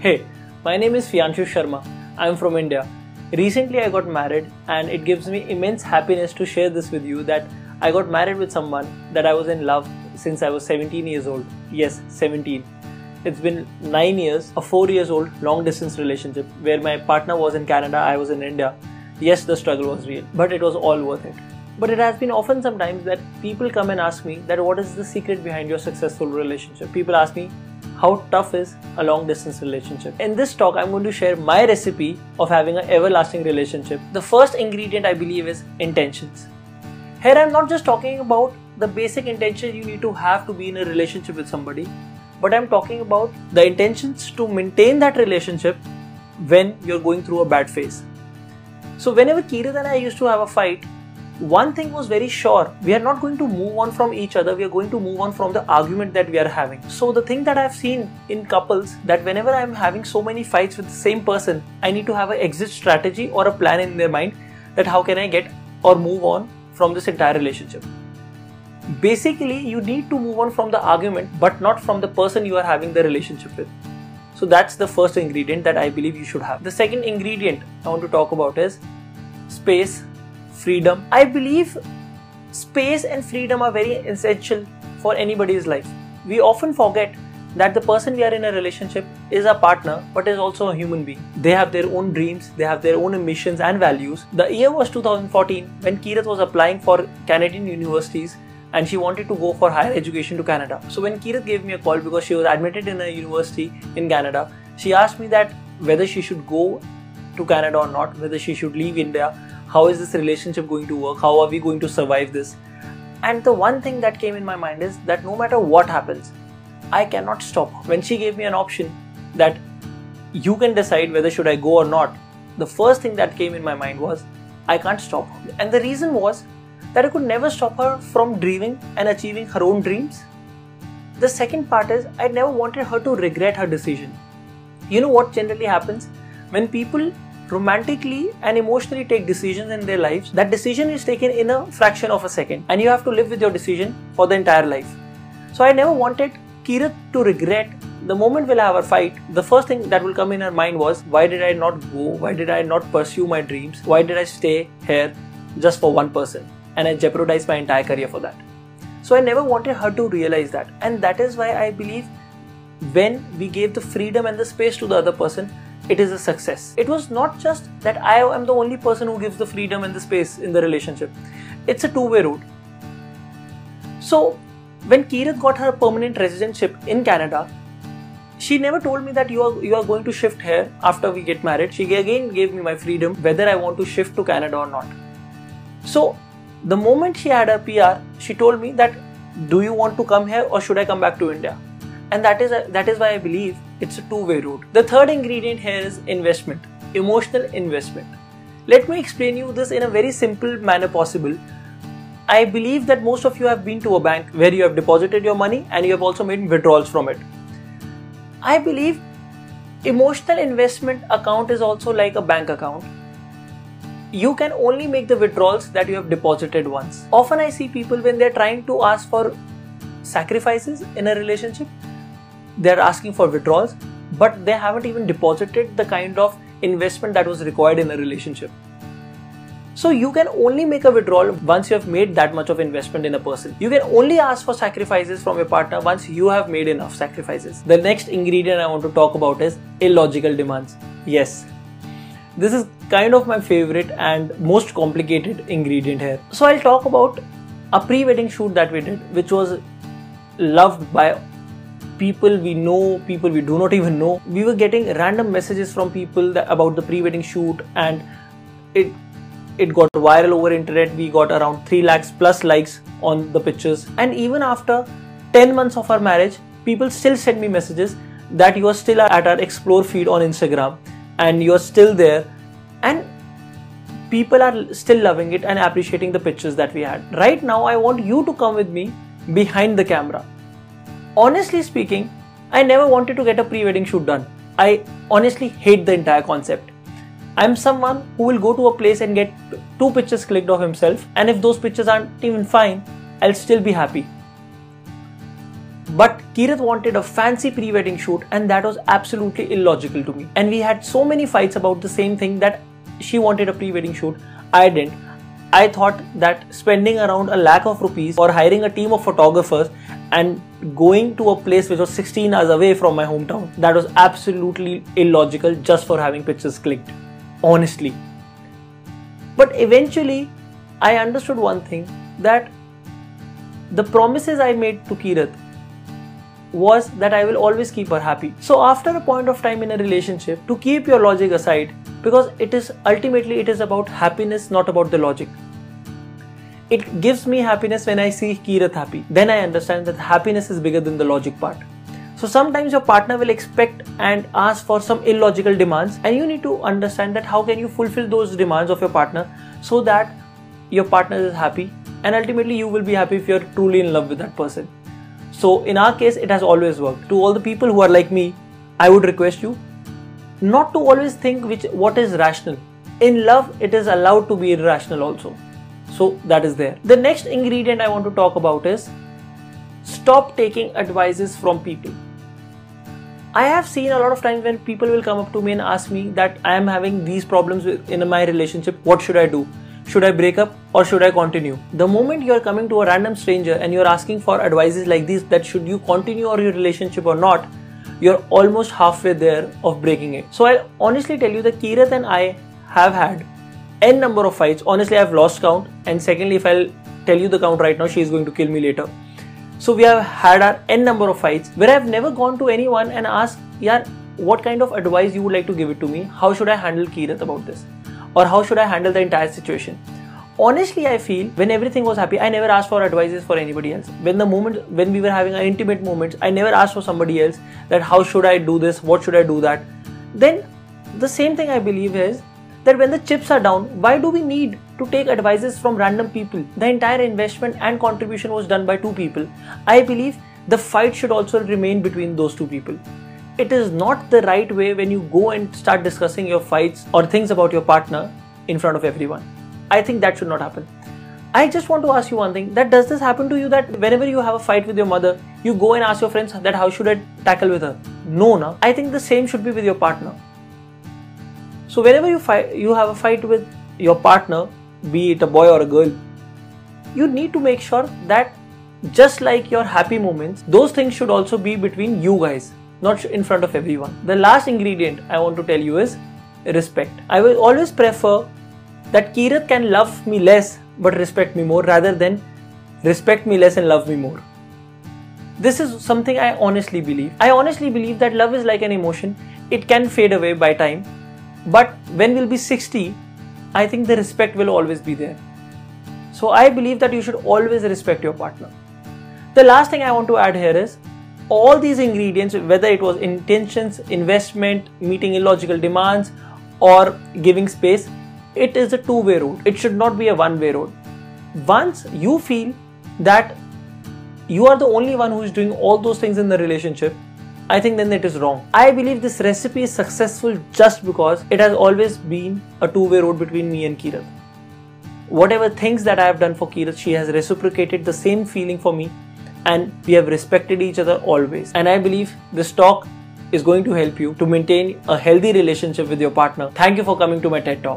Hey, my name is Fianshu Sharma. I'm from India. Recently, I got married, and it gives me immense happiness to share this with you that I got married with someone that I was in love since I was 17 years old. Yes, 17. It's been 9 years, a 4 years old long distance relationship where my partner was in Canada, I was in India. Yes, the struggle was real, but it was all worth it. But it has been often sometimes that people come and ask me that what is the secret behind your successful relationship? People ask me how tough is a long distance relationship. In this talk, I'm going to share my recipe of having an everlasting relationship. The first ingredient I believe is intentions. Here, I'm not just talking about the basic intention you need to have to be in a relationship with somebody, but I'm talking about the intentions to maintain that relationship when you're going through a bad phase. So, whenever Kirat and I used to have a fight, one thing was very sure we are not going to move on from each other we are going to move on from the argument that we are having. So the thing that i've seen in couples that whenever i'm having so many fights with the same person i need to have an exit strategy or a plan in their mind that how can i get or move on from this entire relationship. Basically you need to move on from the argument but not from the person you are having the relationship with. So that's the first ingredient that i believe you should have. The second ingredient i want to talk about is space freedom. I believe space and freedom are very essential for anybody's life. We often forget that the person we are in a relationship is a partner but is also a human being. They have their own dreams, they have their own ambitions and values. The year was 2014 when Kirat was applying for Canadian universities and she wanted to go for higher education to Canada. So when Kirat gave me a call because she was admitted in a university in Canada, she asked me that whether she should go to Canada or not, whether she should leave India how is this relationship going to work? How are we going to survive this? And the one thing that came in my mind is that no matter what happens i cannot stop. When she gave me an option that you can decide whether should i go or not the first thing that came in my mind was i can't stop and the reason was that i could never stop her from dreaming and achieving her own dreams. The second part is i never wanted her to regret her decision. You know what generally happens? When people romantically and emotionally take decisions in their lives, that decision is taken in a fraction of a second and you have to live with your decision for the entire life. So I never wanted Kirat to regret the moment we'll have our fight, the first thing that will come in her mind was why did I not go? Why did I not pursue my dreams? Why did I stay here just for one person? And I jeopardized my entire career for that. So I never wanted her to realize that. And that is why I believe when we gave the freedom and the space to the other person, it is a success. It was not just that I am the only person who gives the freedom and the space in the relationship. It's a two-way road. So when Kirat got her permanent residentship in Canada, she never told me that you are you are going to shift here after we get married. She again gave me my freedom whether I want to shift to Canada or not. So the moment she had her PR, she told me that do you want to come here or should I come back to India? And that is that is why I believe it's a two-way road. The third ingredient here is investment, emotional investment. Let me explain you this in a very simple manner possible. I believe that most of you have been to a bank where you have deposited your money and you have also made withdrawals from it. I believe emotional investment account is also like a bank account. You can only make the withdrawals that you have deposited once. Often I see people when they're trying to ask for sacrifices in a relationship, they're asking for withdrawals, but they haven't even deposited the kind of investment that was required in a relationship. So you can only make a withdrawal once you have made that much of investment in a person. You can only ask for sacrifices from your partner once you have made enough sacrifices. The next ingredient I want to talk about is illogical demands. Yes. This is kind of my favorite and most complicated ingredient here. So I'll talk about a pre-wedding shoot that we did which was loved by people we know, people we do not even know. We were getting random messages from people that, about the pre-wedding shoot, and it it got viral over internet. We got around three lakhs plus likes on the pictures, and even after 10 months of our marriage, people still send me messages that you are still at our explore feed on Instagram and you are still there, and people are still loving it and appreciating the pictures that we had. Right now, I want you to come with me behind the camera honestly speaking, I never wanted to get a pre wedding shoot done. I honestly hate the entire concept. I'm someone who will go to a place and get two pictures clicked of himself, and if those pictures aren't even fine, I'll still be happy. But Kirat wanted a fancy pre wedding shoot, and that was absolutely illogical to me. And we had so many fights about the same thing that she wanted a pre wedding shoot, I didn't. I thought that spending around a lakh of rupees or hiring a team of photographers and going to a place which was 16 hours away from my hometown, that was absolutely illogical just for having pictures clicked. Honestly. But eventually, I understood one thing that the promises I made to Kirat was that I will always keep her happy. So after a point of time in a relationship, to keep your logic aside, because it is ultimately it is about happiness, not about the logic. It gives me happiness when I see Kirat happy. Then I understand that happiness is bigger than the logic part. So sometimes your partner will expect and ask for some illogical demands, and you need to understand that how can you fulfill those demands of your partner so that your partner is happy and ultimately you will be happy if you're truly in love with that person. So in our case, it has always worked. To all the people who are like me, I would request you not to always think which what is rational. In love, it is allowed to be irrational also. So that is there. The next ingredient I want to talk about is stop taking advices from people. I have seen a lot of times when people will come up to me and ask me that I am having these problems in my relationship. What should I do? Should I break up or should I continue? The moment you are coming to a random stranger and you're asking for advices like this that should you continue or your relationship or not, you're almost halfway there of breaking it. So I'll honestly tell you that Kirat and I have had n number of fights. Honestly, I've lost count. And secondly, if I'll tell you the count right now, she is going to kill me later. So we have had our n number of fights where I've never gone to anyone and asked, yeah, what kind of advice you would like to give it to me? How should I handle Kirat about this? or how should I handle the entire situation. Honestly, I feel when everything was happy, I never asked for advices for anybody else. When the moment, when we were having our intimate moments, I never asked for somebody else that how should I do this, what should I do that. Then the same thing I believe is that when the chips are down, why do we need to take advices from random people? The entire investment and contribution was done by two people. I believe the fight should also remain between those two people it is not the right way when you go and start discussing your fights or things about your partner in front of everyone. I think that should not happen. I just want to ask you one thing that does this happen to you that whenever you have a fight with your mother, you go and ask your friends that how should I tackle with her? No, no. I think the same should be with your partner. So whenever you fight you have a fight with your partner, be it a boy or a girl, you need to make sure that just like your happy moments, those things should also be between you guys not in front of everyone. The last ingredient I want to tell you is respect. I will always prefer that Kirat can love me less but respect me more rather than respect me less and love me more. This is something I honestly believe. I honestly believe that love is like an emotion, it can fade away by time, but when we'll be 60, I think the respect will always be there. So I believe that you should always respect your partner. The last thing I want to add here is all these ingredients, whether it was intentions, investment, meeting illogical demands, or giving space, it is a two way road. It should not be a one way road. Once you feel that you are the only one who is doing all those things in the relationship, I think then it is wrong. I believe this recipe is successful just because it has always been a two way road between me and Kirat. Whatever things that I have done for Kirat, she has reciprocated the same feeling for me and we have respected each other always. And I believe this talk is going to help you to maintain a healthy relationship with your partner. Thank you for coming to my TED Talk.